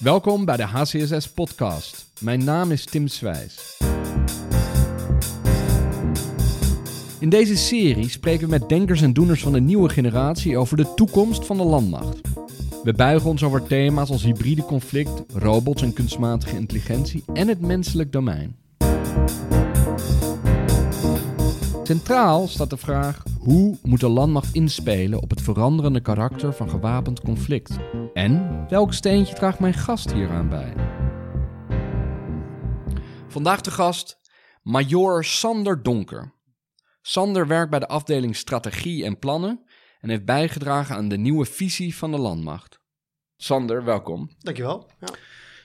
Welkom bij de HCSS Podcast. Mijn naam is Tim Swijs. In deze serie spreken we met denkers en doeners van de nieuwe generatie over de toekomst van de landmacht. We buigen ons over thema's als hybride conflict, robots en kunstmatige intelligentie en het menselijk domein. Centraal staat de vraag: hoe moet de landmacht inspelen op het veranderende karakter van gewapend conflict? En welk steentje draagt mijn gast hieraan bij? Vandaag de gast Major Sander Donker. Sander werkt bij de afdeling Strategie en Plannen en heeft bijgedragen aan de nieuwe visie van de landmacht. Sander, welkom. Dankjewel. Ja.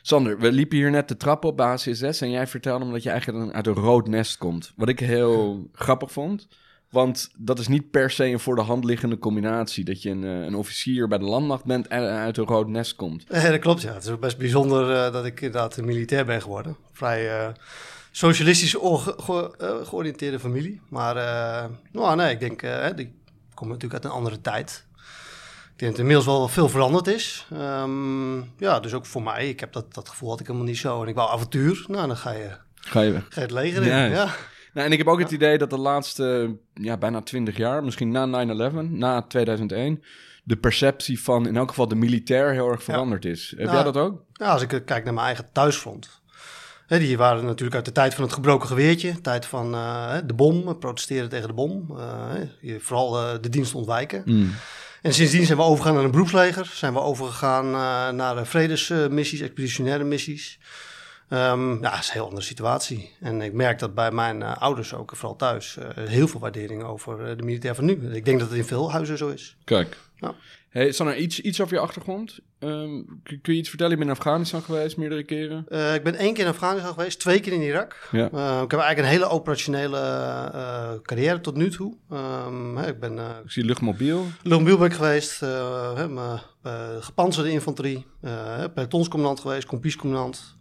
Sander, we liepen hier net de trap op bij HCSS en jij vertelde me dat je eigenlijk uit een rood nest komt. Wat ik heel grappig vond, want dat is niet per se een voor de hand liggende combinatie. Dat je een, eh, een officier bij de landmacht bent en uit een rood nest komt. Eh, dat klopt, ja. Het is ook best bijzonder uh, dat ik inderdaad een militair ben geworden. Vrij uh, socialistisch ge uh, georiënteerde familie. Maar nou, nee, ik denk, ik kom natuurlijk uit een andere tijd. Ik denk dat er inmiddels wel veel veranderd is. Um, ja, dus ook voor mij. Ik heb dat, dat gevoel had ik helemaal niet zo. En ik wou avontuur. Nou, dan ga je, ga je, weg. Ga je het leger in. Ja. ja. Nou, en ik heb ook het idee dat de laatste ja, bijna 20 jaar, misschien na 9-11, na 2001, de perceptie van in elk geval de militair heel erg veranderd is. Heb nou, jij dat ook? Ja, als ik kijk naar mijn eigen thuisfront. Hè, die waren natuurlijk uit de tijd van het gebroken geweertje, tijd van uh, de bom, protesteren tegen de bom, uh, vooral uh, de dienst ontwijken. Mm. En sindsdien zijn we overgegaan naar een beroepsleger, zijn we overgegaan naar vredesmissies, expeditionaire missies. Um, ja, dat is een heel andere situatie. En ik merk dat bij mijn uh, ouders ook, vooral thuis, uh, heel veel waardering over uh, de militair van nu. Ik denk dat het in veel huizen zo is. Kijk. Ja. Hey, Sanna, iets, iets over je achtergrond. Um, kun, kun, je iets vertellen? Je bent in Afghanistan geweest meerdere keren? ik ben één keer in Afghanistan geweest, twee keer in Irak. Ja. ik heb eigenlijk een hele operationele carrière tot nu toe. Um, ik ben... ik zie luchtmobiel. Luchtmobiel ben ik geweest. gepanzerde infanterie. pelotonscommandant geweest, kompiescommandant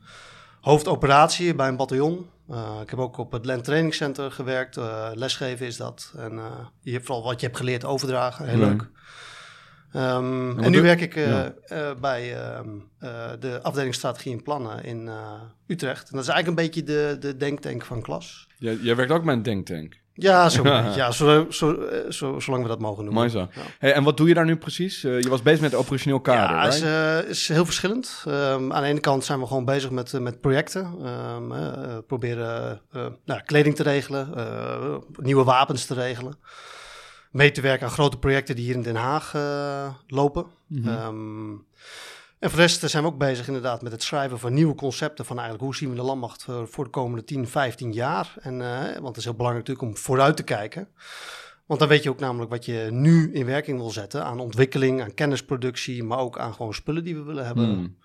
hoofdoperatie bij een bataljon. Uh, ik heb ook op het Land Training Center gewerkt. Uh, lesgeven is dat. En uh, je hebt vooral wat je hebt geleerd overdragen. Heel leuk. Um, en, en nu werk ik ja. bij um, de afdeling strategie en plannen in Utrecht. En dat is eigenlijk een beetje de, de denktank van klas. Jij, jij werkt ook bij een denktank? Ja, zo, ja zo, zo, zo, zolang we dat mogen noemen. Mooi zo. Ja. Hey, en wat doe je daar nu precies? Uh, je was bezig met het operationeel kader, Ja, het is, uh, is, heel verschillend. Um, aan de ene kant zijn we gewoon bezig met, met projecten. Um, proberen nou, kleding te regelen, nieuwe wapens te regelen. Mee te werken aan grote projecten die hier in Den Haag lopen. Mm -hmm. um, en voor de rest zijn we ook bezig inderdaad met het schrijven van nieuwe concepten van eigenlijk hoe zien we de landmacht voor de komende 10, 15 jaar. En, uh, want het is heel belangrijk natuurlijk om vooruit te kijken. Want dan weet je ook namelijk wat je nu in werking wil zetten aan ontwikkeling, aan kennisproductie, maar ook aan gewoon spullen die we willen hebben. Hmm.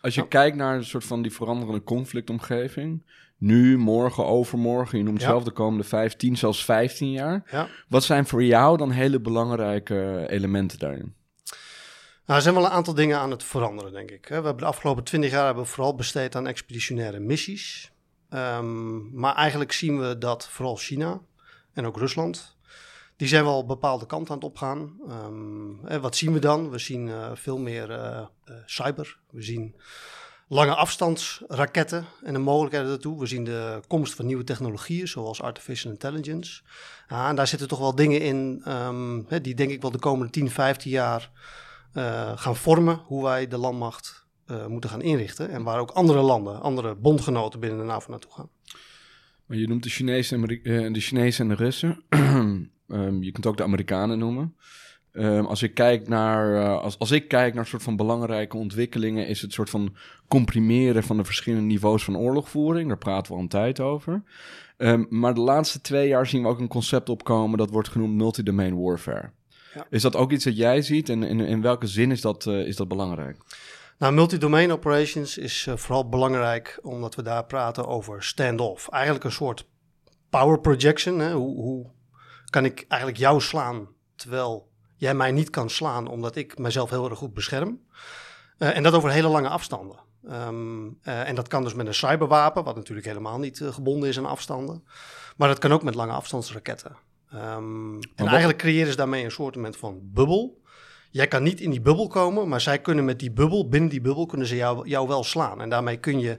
Als je kijkt naar een soort van die veranderende conflictomgeving, nu, morgen, overmorgen, je noemt ja. zelf de komende 15, zelfs 15 jaar. Ja. Wat zijn voor jou dan hele belangrijke elementen daarin? Nou, er zijn wel een aantal dingen aan het veranderen, denk ik. We hebben de afgelopen twintig jaar hebben we vooral besteed aan expeditionaire missies. Um, maar eigenlijk zien we dat vooral China en ook Rusland, die zijn wel bepaalde kant aan het opgaan. En wat zien we dan? We zien uh, veel meer uh, uh, cyber. We zien lange afstandsraketten en de mogelijkheden daartoe. We zien de komst van nieuwe technologieën, zoals artificial intelligence. En daar zitten toch wel dingen in um, die denk ik wel de komende 10, 15 jaar gaan vormen hoe wij de landmacht uh, moeten gaan inrichten. En waar ook andere landen, andere bondgenoten binnen de NAVO naartoe gaan. Je noemt de Chinezen en, uh, de, Chinezen en de Russen. um, je kunt ook de Amerikanen noemen. Um, als, ik kijk naar, als, als ik kijk naar soort van belangrijke ontwikkelingen, is het soort van comprimeren van de verschillende niveaus van oorlogvoering. Daar praten we al een tijd over. Um, maar de laatste twee jaar zien we ook een concept opkomen dat wordt genoemd multi-domain warfare. Ja. Is dat ook iets dat jij ziet en in, in welke zin is dat, uh, is dat belangrijk? Nou, multi-domain operations is uh, vooral belangrijk omdat we daar praten over stand-off. Eigenlijk een soort power projection. Hè? Hoe, hoe kan ik eigenlijk jou slaan terwijl jij mij niet kan slaan omdat ik mezelf heel erg goed bescherm? Uh, en dat over hele lange afstanden. Um, en dat kan dus met een cyberwapen, wat natuurlijk helemaal niet gebonden is aan afstanden. Maar dat kan ook met lange afstandsraketten. Um, en eigenlijk creëren ze daarmee een soort van bubbel. Jij kan niet in die bubbel komen, maar zij kunnen met die bubbel, binnen die bubbel, kunnen ze jou, jou wel slaan. En daarmee kun je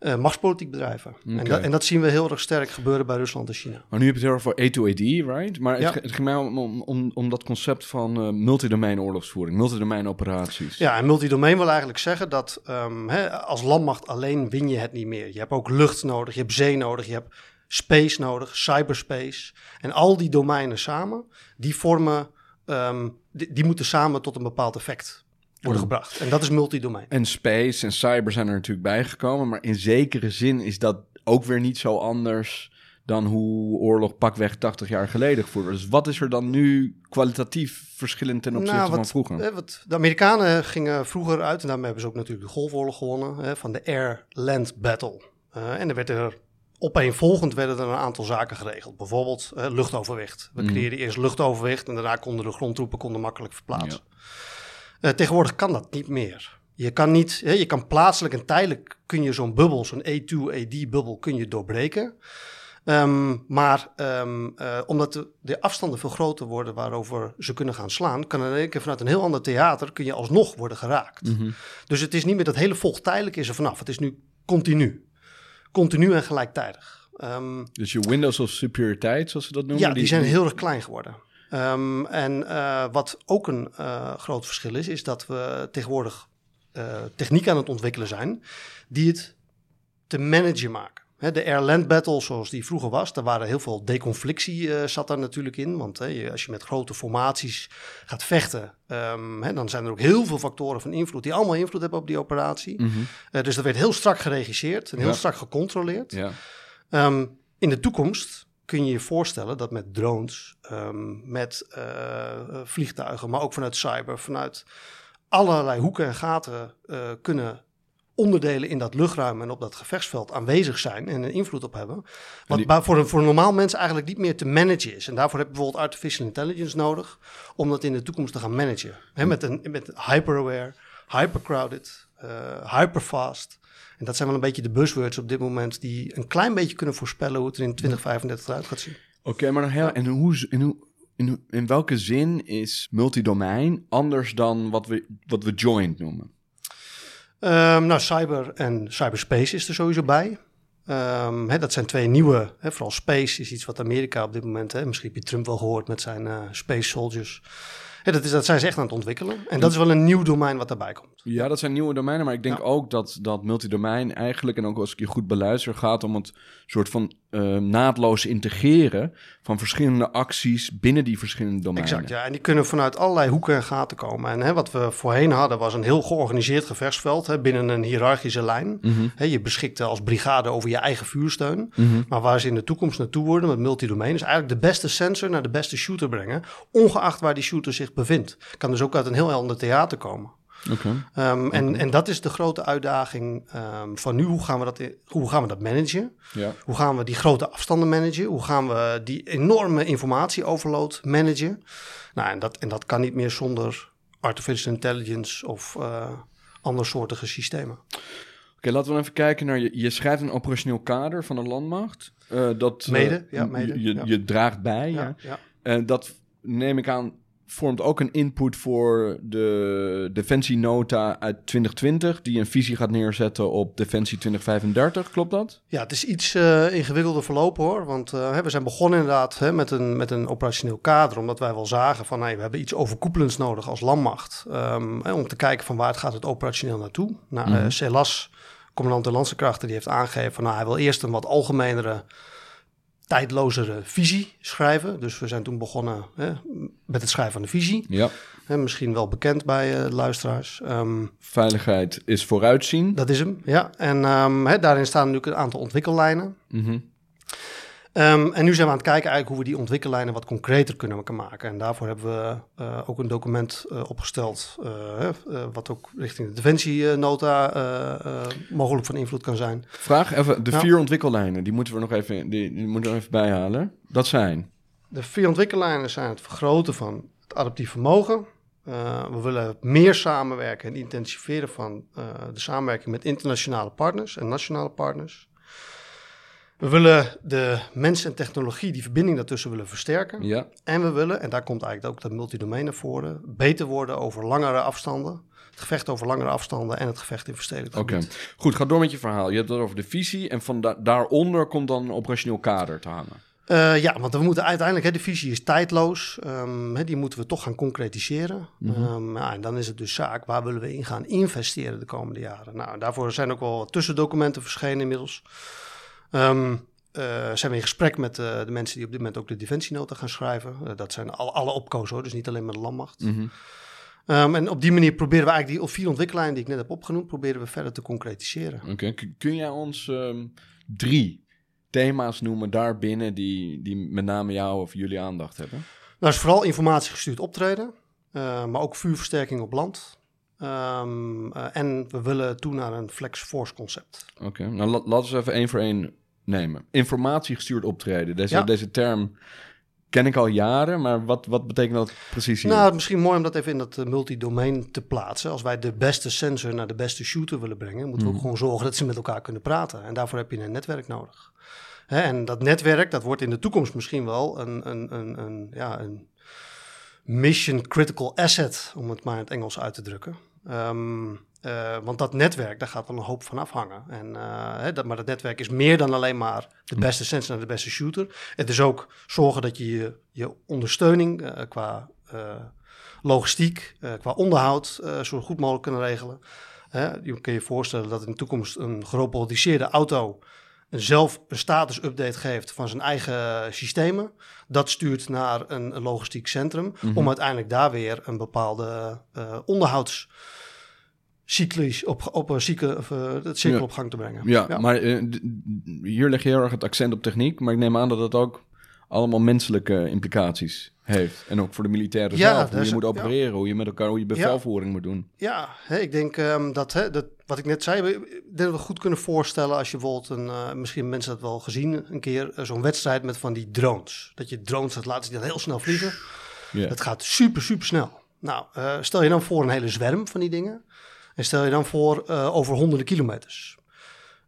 uh, machtspolitiek bedrijven. En, dat, en, dat, zien we heel erg sterk gebeuren bij Rusland en China. Maar nu heb je het heel erg voor A2AD, right? Maar het, het ging mij om, om, om, dat concept van uh, multidomein oorlogsvoering, multidomein operaties. Ja, en multidomein wil eigenlijk zeggen dat um, hè, als landmacht alleen win je het niet meer. Je hebt ook lucht nodig, je hebt zee nodig, je hebt space nodig, cyberspace. En al die domeinen samen, die vormen, um, die, die moeten samen tot een bepaald effect worden gebracht. En dat is multidomein. En space en cyber zijn er natuurlijk bijgekomen, maar in zekere zin is dat ook weer niet zo anders dan hoe oorlog pakweg 80 jaar geleden gevoerd werd. Dus wat is er dan nu kwalitatief verschillend ten opzichte nou, van vroeger? wat, de Amerikanen gingen vroeger uit, en daarmee hebben ze ook natuurlijk de Golfoorlog gewonnen, van de Air-Land Battle. Uh, en er werd er opeenvolgend werden er een aantal zaken geregeld. Bijvoorbeeld uh, luchtoverwicht. We mm. creëerden eerst luchtoverwicht en daarna konden de grondtroepen konden makkelijk verplaatsen. Ja. Uh, tegenwoordig kan dat niet meer. Je kan niet, hè, je kan plaatselijk en tijdelijk kun je zo'n bubbel, zo'n A2-AD-bubbel, kun je doorbreken. Um, maar um, uh, omdat de, de, afstanden veel groter worden waarover ze kunnen gaan slaan, kan in één keer vanuit een heel ander theater kun je alsnog worden geraakt. Mm -hmm. Dus het is niet meer dat hele volk tijdelijk is er vanaf. Het is nu continu. Continu en gelijktijdig. Um, dus je windows of superioriteit, zoals ze dat noemen? Ja, die, die zijn heel erg klein geworden. Um, en uh, wat ook een uh, groot verschil is, is dat we tegenwoordig uh, techniek aan het ontwikkelen zijn die het te managen maken. De air-land battle zoals die vroeger was, daar waren heel veel deconflictie zat daar natuurlijk in. Want he, als je met grote formaties gaat vechten, um, he, dan zijn er ook heel veel factoren van invloed die allemaal invloed hebben op die operatie. Mm -hmm. dus dat werd heel strak geregisseerd en heel ja. strak gecontroleerd. Ja. Um, in de toekomst kun je je voorstellen dat met drones, um, met uh, vliegtuigen, maar ook vanuit cyber, vanuit allerlei hoeken en gaten kunnen onderdelen in dat luchtruim en op dat gevechtsveld aanwezig zijn en een invloed op hebben. Wat die... voor, een, voor een normaal mens eigenlijk niet meer te managen is. En daarvoor heb je bijvoorbeeld artificial intelligence nodig om dat in de toekomst te gaan managen. He, met, een, met hyper-aware, hyper-crowded, uh, hyper-fast. En dat zijn wel een beetje de buzzwords op dit moment die een klein beetje kunnen voorspellen hoe het er in 2035 eruit gaat zien. Oké, maar dan heel, en hoe, in, hoe, in, in welke zin is multidomein anders dan wat we, wat we joint noemen? Um, nou, cyber en cyberspace is er sowieso bij. Um, hè, dat zijn twee nieuwe, hè, vooral space is iets wat Amerika op dit moment, hè, misschien heb je Trump wel gehoord met zijn uh, space soldiers. Dat, is, dat zijn ze echt aan het ontwikkelen. En dat is wel een nieuw domein wat daarbij komt. Ja, dat zijn nieuwe domeinen. Maar ik denk ook dat, dat multidomein eigenlijk, en ook als ik je goed beluister, gaat om het soort van uh, naadloos integreren van verschillende acties binnen die verschillende domeinen. Exact, ja. En die kunnen vanuit allerlei hoeken en gaten komen. En hè, wat we voorheen hadden was een heel georganiseerd gevechtsveld hè, binnen een hiërarchische lijn. Mm hè, je beschikte als brigade over je eigen vuursteun. Mm -hmm. Maar waar ze in de toekomst naartoe worden met multidomein is eigenlijk de beste sensor naar de beste shooter brengen, ongeacht waar die shooter zich bevindt. Kan dus ook uit een heel ander theater komen. Okay. Um, en, en dat is de grote uitdaging um, van nu. Hoe gaan we dat, hoe gaan we dat managen? Ja. Hoe gaan we die grote afstanden managen? Hoe gaan we die enorme informatieoverload managen? Nou, en dat, en dat kan niet meer zonder artificial intelligence of uh, andersoortige systemen. Oké, okay, laten we even kijken naar je. Je schrijft een operationeel kader van de landmacht. Uh, dat, mede, uh, ja, mede. Je, ja. je draagt bij. Ja, ja. ja. dat neem ik aan vormt ook een input voor de Defensienota uit 2020, die een visie gaat neerzetten op Defensie 2035. Klopt dat? Ja, het is iets uh, ingewikkelder verlopen hoor. Want uh, we zijn begonnen inderdaad hè, met, een, met een operationeel kader, omdat wij wel zagen van hey, we hebben iets overkoepelends nodig als landmacht. Um, om te kijken van waar gaat het operationeel naartoe. Nou, mm -hmm. uh, Celas, commandant de landse die heeft aangegeven van nou, hij wil eerst een wat algemenere tijdlozere visie schrijven. Dus we zijn toen begonnen hè, met het schrijven van de visie. Ja. Hè, misschien wel bekend bij uh, luisteraars. Um, Veiligheid is vooruitzien. Dat is hem, ja. En um, hè, daarin staan natuurlijk een aantal ontwikkellijnen. Mm -hmm. Um, en nu zijn we aan het kijken eigenlijk hoe we die ontwikkellijnen wat concreter kunnen maken. En daarvoor hebben we uh, ook een document uh, opgesteld, uh, wat ook richting de defensienota mogelijk van invloed kan zijn. Vraag even, de vier ontwikkellijnen, die moeten we nog even, die, die moeten we even bijhalen. Dat zijn? De vier ontwikkellijnen zijn het vergroten van het adaptief vermogen. we willen meer samenwerken en intensiveren van de samenwerking met internationale partners en nationale partners. We willen de mens en technologie, die verbinding daartussen willen versterken. Ja, En we willen, en daar komt eigenlijk ook dat multidomein naar voren, beter worden over langere afstanden. Het gevecht over langere afstanden en het gevecht in verstedelijkt oké. Goed, ga door met je verhaal. Je hebt het over de visie en van da- daaronder komt dan een operationeel kader te hangen. Eh, ja, want we moeten uiteindelijk, hè, de visie is tijdloos. ehm, hè, die moeten we toch gaan concretiseren. Ja, en dan is het dus zaak, waar willen we in gaan investeren de komende jaren? Nou, daarvoor zijn ook wel tussendocumenten verschenen inmiddels. Ehm, eh, zijn we in gesprek met eh, de mensen die op dit moment ook de defensienota gaan schrijven. Eh, dat zijn alle, alle opkozen hoor, dus niet alleen maar de landmacht. Mhm. Ehm, en op die manier proberen we eigenlijk die vier ontwikkelijnen die ik net heb opgenoemd, proberen we verder te concretiseren. Oké, kun jij ons ehm, drie thema's noemen daarbinnen die, die met name jou of jullie aandacht hebben? Nou, is vooral informatiegestuurd optreden, maar ook vuurversterking op land. En we willen toe naar een flex force concept. Oké, nou la- laten we eens even één voor één nemen. Informatiegestuurd optreden. Deze, Ja. deze term ken ik al jaren, maar wat, wat betekent dat precies hier? Nou, misschien mooi om dat even in dat eh, multidomein te plaatsen. Als wij de beste sensor naar de beste shooter willen brengen, moeten we ook gewoon zorgen dat ze met elkaar kunnen praten. En daarvoor heb je een netwerk nodig. Hè, en dat netwerk, dat wordt in de toekomst misschien wel een, een, een, een, ja, een mission critical asset, om het maar in het Engels uit te drukken. Ehm, eh, want dat netwerk, daar gaat wel een hoop van afhangen. En, eh, hè, dat, maar dat netwerk is meer dan alleen maar de beste sensor naar de beste shooter. Het is ook zorgen dat je je, je ondersteuning eh, qua logistiek, qua onderhoud zo goed mogelijk kunnen regelen. Je kan je voorstellen dat in de toekomst een gerobotiseerde auto een zelf een status-update geeft van zijn eigen systemen. Dat stuurt naar een, een logistiek centrum om uiteindelijk daar weer een bepaalde eh onderhoudscyclus op, op een cycle, of, eh, het cycle Ja. op gang te brengen. Ja, maar eh, hier leg je heel erg het accent op techniek, maar ik neem aan dat het ook allemaal menselijke implicaties heeft. En ook voor de militairen Ja, zelf, hoe je is- moet opereren, hoe je met elkaar, hoe je bevelvoering moet doen. Ja, hè, ik denk ehm, dat, hè, dat wat ik net zei, we- ik denk dat we goed kunnen voorstellen als je bijvoorbeeld een, eh, misschien hebben mensen dat wel gezien, een keer zo'n wedstrijd met van die drones. Dat je drones gaat laten zien dat heel snel vliegen. Ja. Dat gaat super, super snel. Nou, stel je dan voor een hele zwerm van die dingen. En stel je dan voor eh, over honderden kilometers.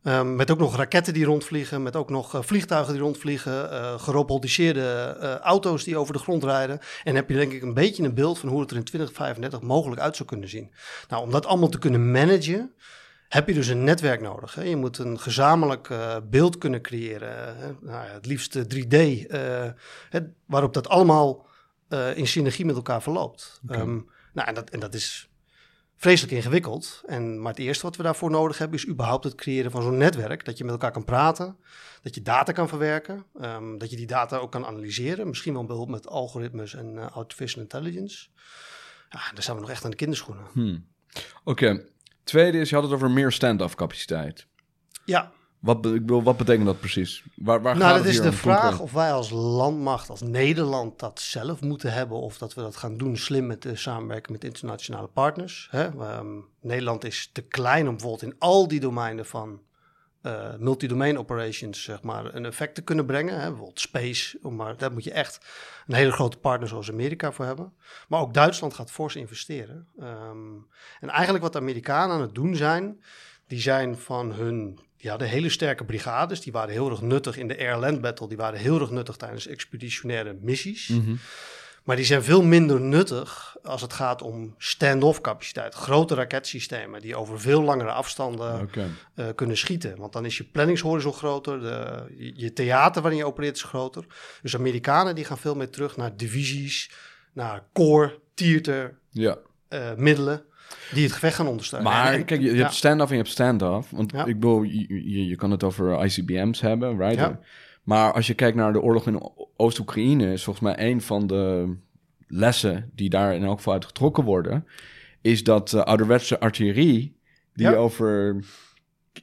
Ehm, met ook nog raketten die rondvliegen, met ook nog eh, vliegtuigen die rondvliegen, eh gerobotiseerde auto's die over de grond rijden. En heb je denk ik een beetje een beeld van hoe het er in 2035 mogelijk uit zou kunnen zien. Nou, om dat allemaal te kunnen managen, heb je dus een netwerk nodig. Hè? Je moet een gezamenlijk beeld kunnen creëren. Hè? Nou, ja, het liefst eh, 3D, eh, hè, waarop dat allemaal in synergie met elkaar verloopt. Ehm, nou, en dat, en dat is vreselijk ingewikkeld. En, maar het eerste wat we daarvoor nodig hebben is überhaupt het creëren van zo'n netwerk. Dat je met elkaar kan praten, dat je data kan verwerken, ehm, dat je die data ook kan analyseren. Misschien wel behulp met algoritmes en eh, artificial intelligence. Ja, daar zijn we nog echt aan de kinderschoenen. Hmm. Oké, tweede is, je had het over meer stand-off capaciteit. Ja, Wat, be- ik bedoel, wat betekent dat precies? Waar, waar nou, gaat dat het is de vraag of wij als landmacht, als Nederland, dat zelf moeten hebben. Of dat we dat gaan doen slim met de samenwerking met internationale partners. Hè? Ehm, Nederland is te klein om bijvoorbeeld in al die domeinen van eh multi-domain operations zeg maar, een effect te kunnen brengen. Hè? Bijvoorbeeld space, maar, daar moet je echt een hele grote partner zoals Amerika voor hebben. Maar ook Duitsland gaat fors investeren. Ehm, en eigenlijk wat de Amerikanen aan het doen zijn, die zijn van hun, ja, de hele sterke brigades, die waren heel erg nuttig in de Air-Land Battle, die waren heel erg nuttig tijdens expeditionaire missies. Mhm. Maar die zijn veel minder nuttig als het gaat om stand-off capaciteit. Grote raketsystemen die over veel langere afstanden eh, kunnen schieten. Want dan is je planningshorizon groter, de, je, theater waarin je opereert is groter. Dus Amerikanen die gaan veel meer terug naar divisies, naar core, theater, Ja. eh, middelen die het gevecht gaan ondersteunen. Maar En- kijk, je, je ja. hebt stand-off en je hebt stand-off. Want Ja. ik bedoel, je, je, je kan het over ICBM's hebben, right? Ja. Maar als je kijkt naar de oorlog in Oost-Oekraïne... is volgens mij een van de lessen die daar in elk geval uit getrokken worden... is dat eh, ouderwetse artillerie... die over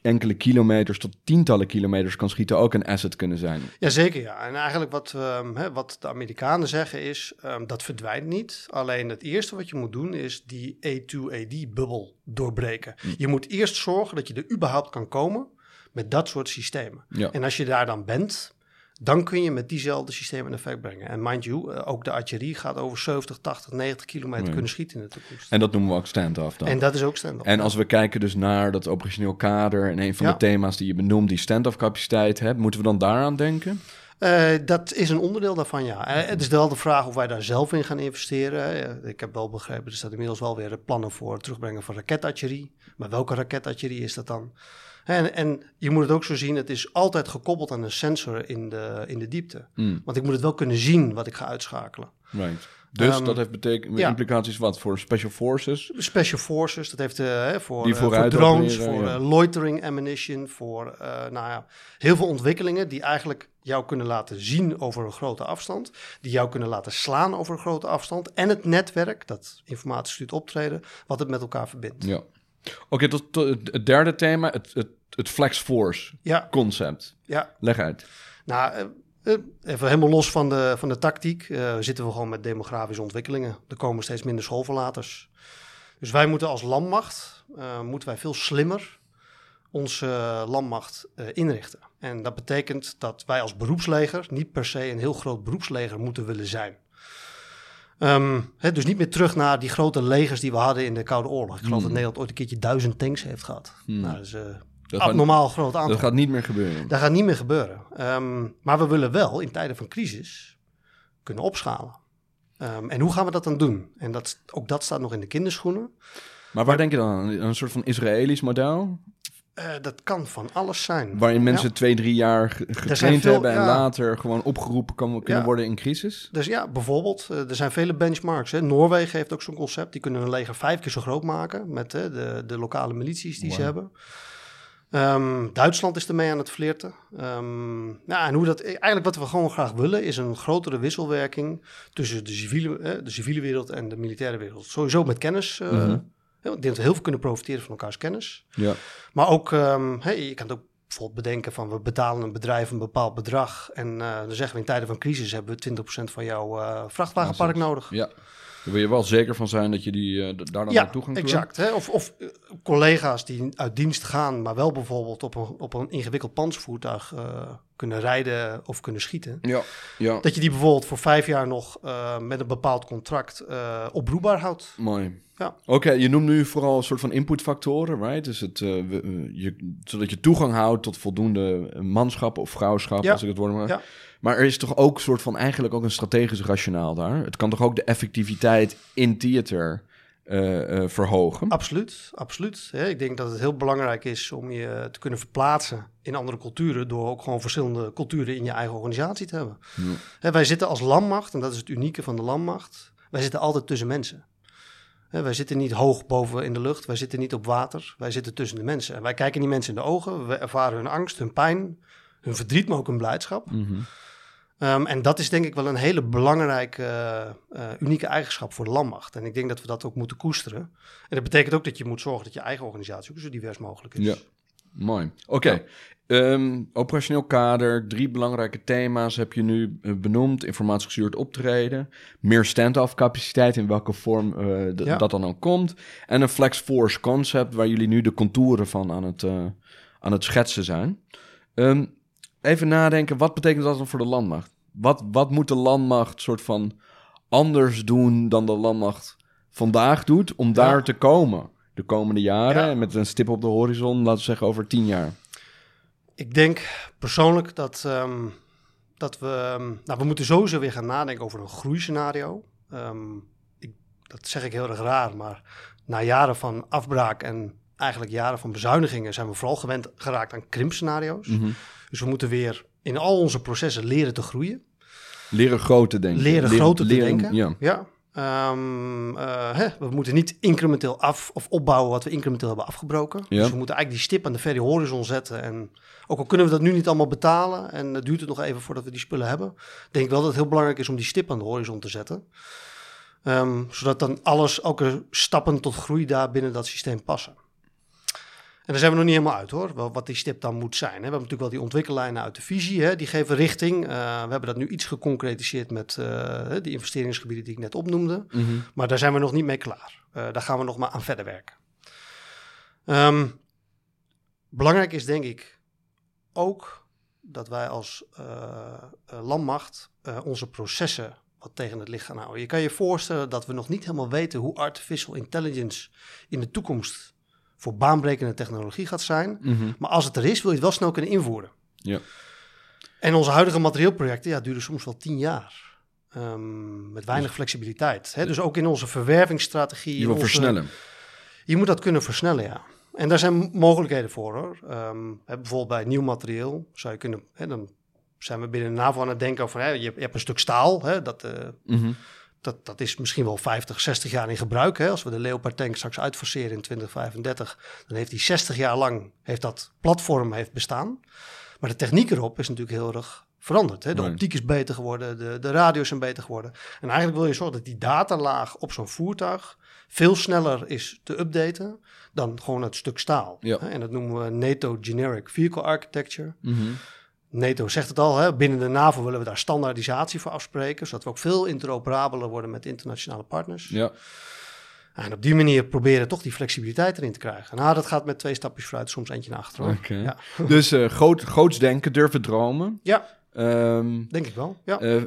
enkele kilometers tot tientallen kilometers kan schieten... ook een asset kunnen zijn. Jazeker, ja. En eigenlijk wat, ehm, hè, wat de Amerikanen zeggen is, ehm, dat verdwijnt niet. Alleen het eerste wat je moet doen is die A2AD-bubbel doorbreken. Je moet eerst zorgen dat je er überhaupt kan komen met dat soort systemen. Ja. En als je daar dan bent, dan kun je met diezelfde systemen een effect brengen. En mind you, eh, ook de artillerie gaat over 70, 80, 90 kilometer kunnen schieten in de toekomst. En dat noemen we ook stand-off dan. En dat is ook stand-up. En als we kijken dus naar dat operationeel kader en een van Ja. de thema's die je benoemt, die stand-off capaciteit hebt, moeten we dan daaraan denken? Eh, dat is een onderdeel daarvan, ja. Eh, het is wel de vraag of wij daar zelf in gaan investeren. Ik heb wel begrepen, er staat inmiddels wel weer plannen voor het terugbrengen van raketartillerie. Maar welke raketartillerie is dat dan? En, en je moet het ook zo zien, het is altijd gekoppeld aan een sensor in de, in de diepte. Hmm, Want ik moet het wel kunnen zien wat ik ga uitschakelen. right. Dus Ehm, dat heeft beteken, ja. implicaties wat voor special forces? Special Forces, dat heeft eh, voor, eh, voor drones, opereren, voor ja. eh, loitering ammunition, voor nou ja, heel veel ontwikkelingen die eigenlijk jou kunnen laten zien over een grote afstand, die jou kunnen laten slaan over een grote afstand en het netwerk, dat informatie stuurt optreden, wat het met elkaar verbindt. Ja. Oké, tot, tot het derde thema, het, het, het flex force Ja, concept. ja. Leg uit. Nou, eh, eh, even helemaal los van de, van de tactiek, eh, zitten we gewoon met demografische ontwikkelingen. Er komen steeds minder schoolverlaters. Dus wij moeten als landmacht, moeten wij veel slimmer onze landmacht inrichten. En dat betekent dat wij als beroepsleger niet per se een heel groot beroepsleger moeten willen zijn. Ehm, hè, dus niet meer terug naar die grote legers die we hadden in de Koude Oorlog. Ik geloof Hmm. dat Nederland ooit een keertje duizend tanks heeft gehad. Hmm. Nou, dat is een Dat gaat, abnormaal groot aantal. dat gaat niet meer gebeuren. Dat gaat niet meer gebeuren. Ehm, maar we willen wel in tijden van crisis kunnen opschalen. Ehm, en hoe gaan we dat dan doen? En dat, ook dat staat nog in de kinderschoenen. Maar waar denk je dan aan? Een soort van Israëlisch model? Eh, dat kan van alles zijn. Waarin mensen Ja. twee, drie jaar ge- getraind veel- hebben en ja. later gewoon opgeroepen kan, kunnen Ja. worden in crisis? Dus ja, bijvoorbeeld, eh, er zijn vele benchmarks. Hè. Noorwegen heeft ook zo'n concept. Die kunnen hun leger vijf keer zo groot maken met hè, de, de lokale milities die ze hebben. Ehm, Duitsland is ermee aan het flirten. Ehm, nou, en hoe dat, eigenlijk wat we gewoon graag willen is een grotere wisselwerking tussen de civiele, de civiele wereld en de militaire wereld. Sowieso met kennis. eh, Mhm. Ik denk dat we heel veel kunnen profiteren van elkaars kennis. Ja. Maar ook, ehm, hè, je kan het ook bijvoorbeeld bedenken van we betalen een bedrijf een bepaald bedrag. En eh, dan zeggen we in tijden van crisis hebben we 20% van jouw eh, vrachtwagenpark nodig. ja. Daar wil je wel zeker van zijn dat je die, eh, daar dan Ja, naar toegang toe exact. Hè? Of, of collega's die uit dienst gaan, maar wel bijvoorbeeld op een, op een ingewikkeld panzervoertuig eh, kunnen rijden of kunnen schieten. Ja, ja. Dat je die bijvoorbeeld voor vijf jaar nog met een bepaald contract oproepbaar houdt. Mooi. Ja. Oké, je noemt nu vooral een soort van inputfactoren, right? Dus het, eh, eh, je, zodat je toegang houdt tot voldoende manschap of vrouwschap, Ja. als ik het woord maar. Ja. Maar er is toch ook een soort van eigenlijk ook een strategisch rationaal daar. Het kan toch ook de effectiviteit in theater eh, eh, verhogen. Absoluut, absoluut. Ik denk dat het heel belangrijk is om je te kunnen verplaatsen in andere culturen door ook gewoon verschillende culturen in je eigen organisatie te hebben. Ja. Hè, wij zitten als landmacht, en dat is het unieke van de landmacht, wij zitten altijd tussen mensen. Wij zitten niet hoog boven in de lucht, wij zitten niet op water, wij zitten tussen de mensen. En wij kijken die mensen in de ogen, we ervaren hun angst, hun pijn, hun verdriet, maar ook hun blijdschap. Mhm. Ehm, en dat is denk ik wel een hele belangrijke, eh, unieke eigenschap voor de landmacht. En ik denk dat we dat ook moeten koesteren. En dat betekent ook dat je moet zorgen dat je eigen organisatie ook zo divers mogelijk is. Ja. Mooi. Oké. Ehm, operationeel kader, drie belangrijke thema's heb je nu eh, benoemd. Informatiegestuurd optreden, meer stand-off capaciteit, in welke vorm eh, Ja. dat dan ook komt. En een flex force concept, waar jullie nu de contouren van aan het, eh, aan het schetsen zijn. Ehm, even nadenken, wat betekent dat dan voor de landmacht? Wat, wat moet de landmacht soort van anders doen dan de landmacht vandaag doet om daar Ja. te komen? De komende jaren, Ja. en met een stip op de horizon, laten we zeggen over tien jaar. Ik denk persoonlijk dat, ehm, dat we... ehm, nou, we moeten sowieso weer gaan nadenken over een groeiscenario. Ehm, ik, dat zeg ik heel erg raar, maar na jaren van afbraak en eigenlijk jaren van bezuinigingen... zijn we vooral gewend geraakt aan krimpscenario's. Mhm. Dus we moeten weer in al onze processen leren te groeien. Leren groot te denken. Leren groter te denken. Ja. Ja. Ehm, eh, hè, we moeten niet incrementeel af of opbouwen wat we incrementeel hebben afgebroken. Ja. Dus we moeten eigenlijk die stip aan de verre horizon zetten. En ook al kunnen we dat nu niet allemaal betalen en het duurt het nog even voordat we die spullen hebben, denk ik wel dat het heel belangrijk is om die stip aan de horizon te zetten. Ehm, zodat dan alles, elke stappen tot groei daar binnen dat systeem passen. En daar zijn we nog niet helemaal uit hoor, wel wat die stip dan moet zijn. Hè. We hebben natuurlijk wel die ontwikkellijnen uit de visie, hè, die geven richting. Eh, we hebben dat nu iets geconcretiseerd met eh, die investeringsgebieden die ik net opnoemde. Mhm. Maar daar zijn we nog niet mee klaar. Eh, daar gaan we nog maar aan verder werken. Ehm, belangrijk is denk ik ook dat wij als uh, landmacht onze processen wat tegen het licht gaan houden. Je kan je voorstellen dat we nog niet helemaal weten hoe artificial intelligence in de toekomst voor baanbrekende technologie gaat zijn. Mhm. Maar als het er is, wil je het wel snel kunnen invoeren. Ja. En onze huidige materieelprojecten ja, duren soms wel tien jaar. Ehm, met weinig flexibiliteit. Hè? Dus ook in onze verwervingsstrategie. Je wil onze- versnellen. Je moet dat kunnen versnellen, ja. En daar zijn mogelijkheden voor hoor. Hè, bijvoorbeeld bij nieuw materieel zou je kunnen. Hè, dan zijn we binnen de NAVO aan het denken over. Hè, je, hebt, je hebt een stuk staal. Hè, dat, eh, Mhm. Dat, dat is misschien wel 50, 60 jaar in gebruik. Hè? Als we de Leopard tank straks uitfaseren in 2035, dan heeft die 60 jaar lang heeft dat platform heeft bestaan. Maar de techniek erop is natuurlijk heel erg veranderd. Hè? De optiek is beter geworden, de, de radio's zijn beter geworden. En eigenlijk wil je zorgen dat die datalaag op zo'n voertuig veel sneller is te updaten dan gewoon het stuk staal. Ja. Hè? En dat noemen we NATO Generic Vehicle Architecture. Mhm. NATO zegt het al, hè? binnen de NAVO willen we daar standaardisatie voor afspreken, zodat we ook veel interoperabeler worden met internationale partners. Ja. En op die manier proberen toch die flexibiliteit erin te krijgen. Nou, dat gaat met twee stapjes vooruit, soms eentje naar achteren. Oké. Ja. Dus eh groot, groots denken, durven dromen. ja, Ehm, denk ik wel. Ja, eh,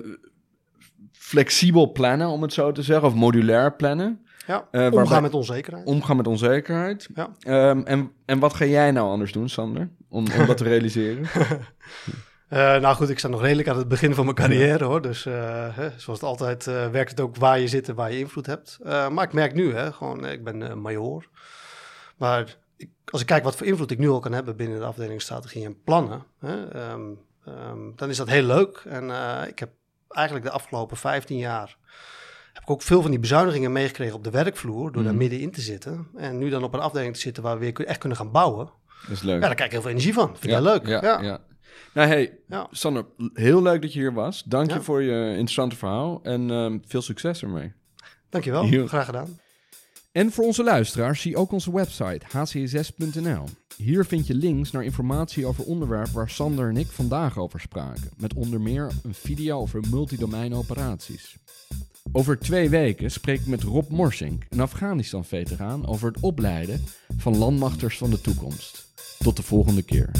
flexibel plannen, om het zo te zeggen, of modulair plannen. Ja. eh, omgaan waarbij- met onzekerheid. Omgaan met onzekerheid. Ja. Ehm, en, en wat ga jij nou anders doen, Sander? Om, om dat te realiseren? Eh, nou goed, ik sta nog redelijk aan het begin van mijn carrière hoor. Dus eh, hè, zoals het altijd werkt het ook waar je zit en waar je invloed hebt. Maar ik merk nu, hè, gewoon, ik ben major. Maar ik, als ik kijk wat voor invloed ik nu al kan hebben binnen de afdeling strategie en plannen, hè, ehm, ehm, dan is dat heel leuk. En ik heb eigenlijk de afgelopen 15 jaar ik ook veel van die bezuinigingen meegekregen op de werkvloer door daar Mhm. middenin te zitten. En nu dan op een afdeling te zitten waar we weer echt kunnen gaan bouwen. Dat is leuk. Ja, daar krijg ik heel veel energie van. Vind ik ja, heel leuk. Ja, ja. ja. Nou, hey. Sander, heel leuk dat je hier was. Dank je voor je interessante verhaal en ehm, veel succes ermee. Dankjewel, Heel- graag gedaan. En voor onze luisteraars zie ook onze website hcs.nl. Hier vind je links naar informatie over onderwerpen waar Sander en ik vandaag over spraken. Met onder meer een video over multidomein operaties. Over twee weken spreek ik met Rob Morsink, een Afghanistan-veteraan, over het opleiden van landmachters van de toekomst. Tot de volgende keer.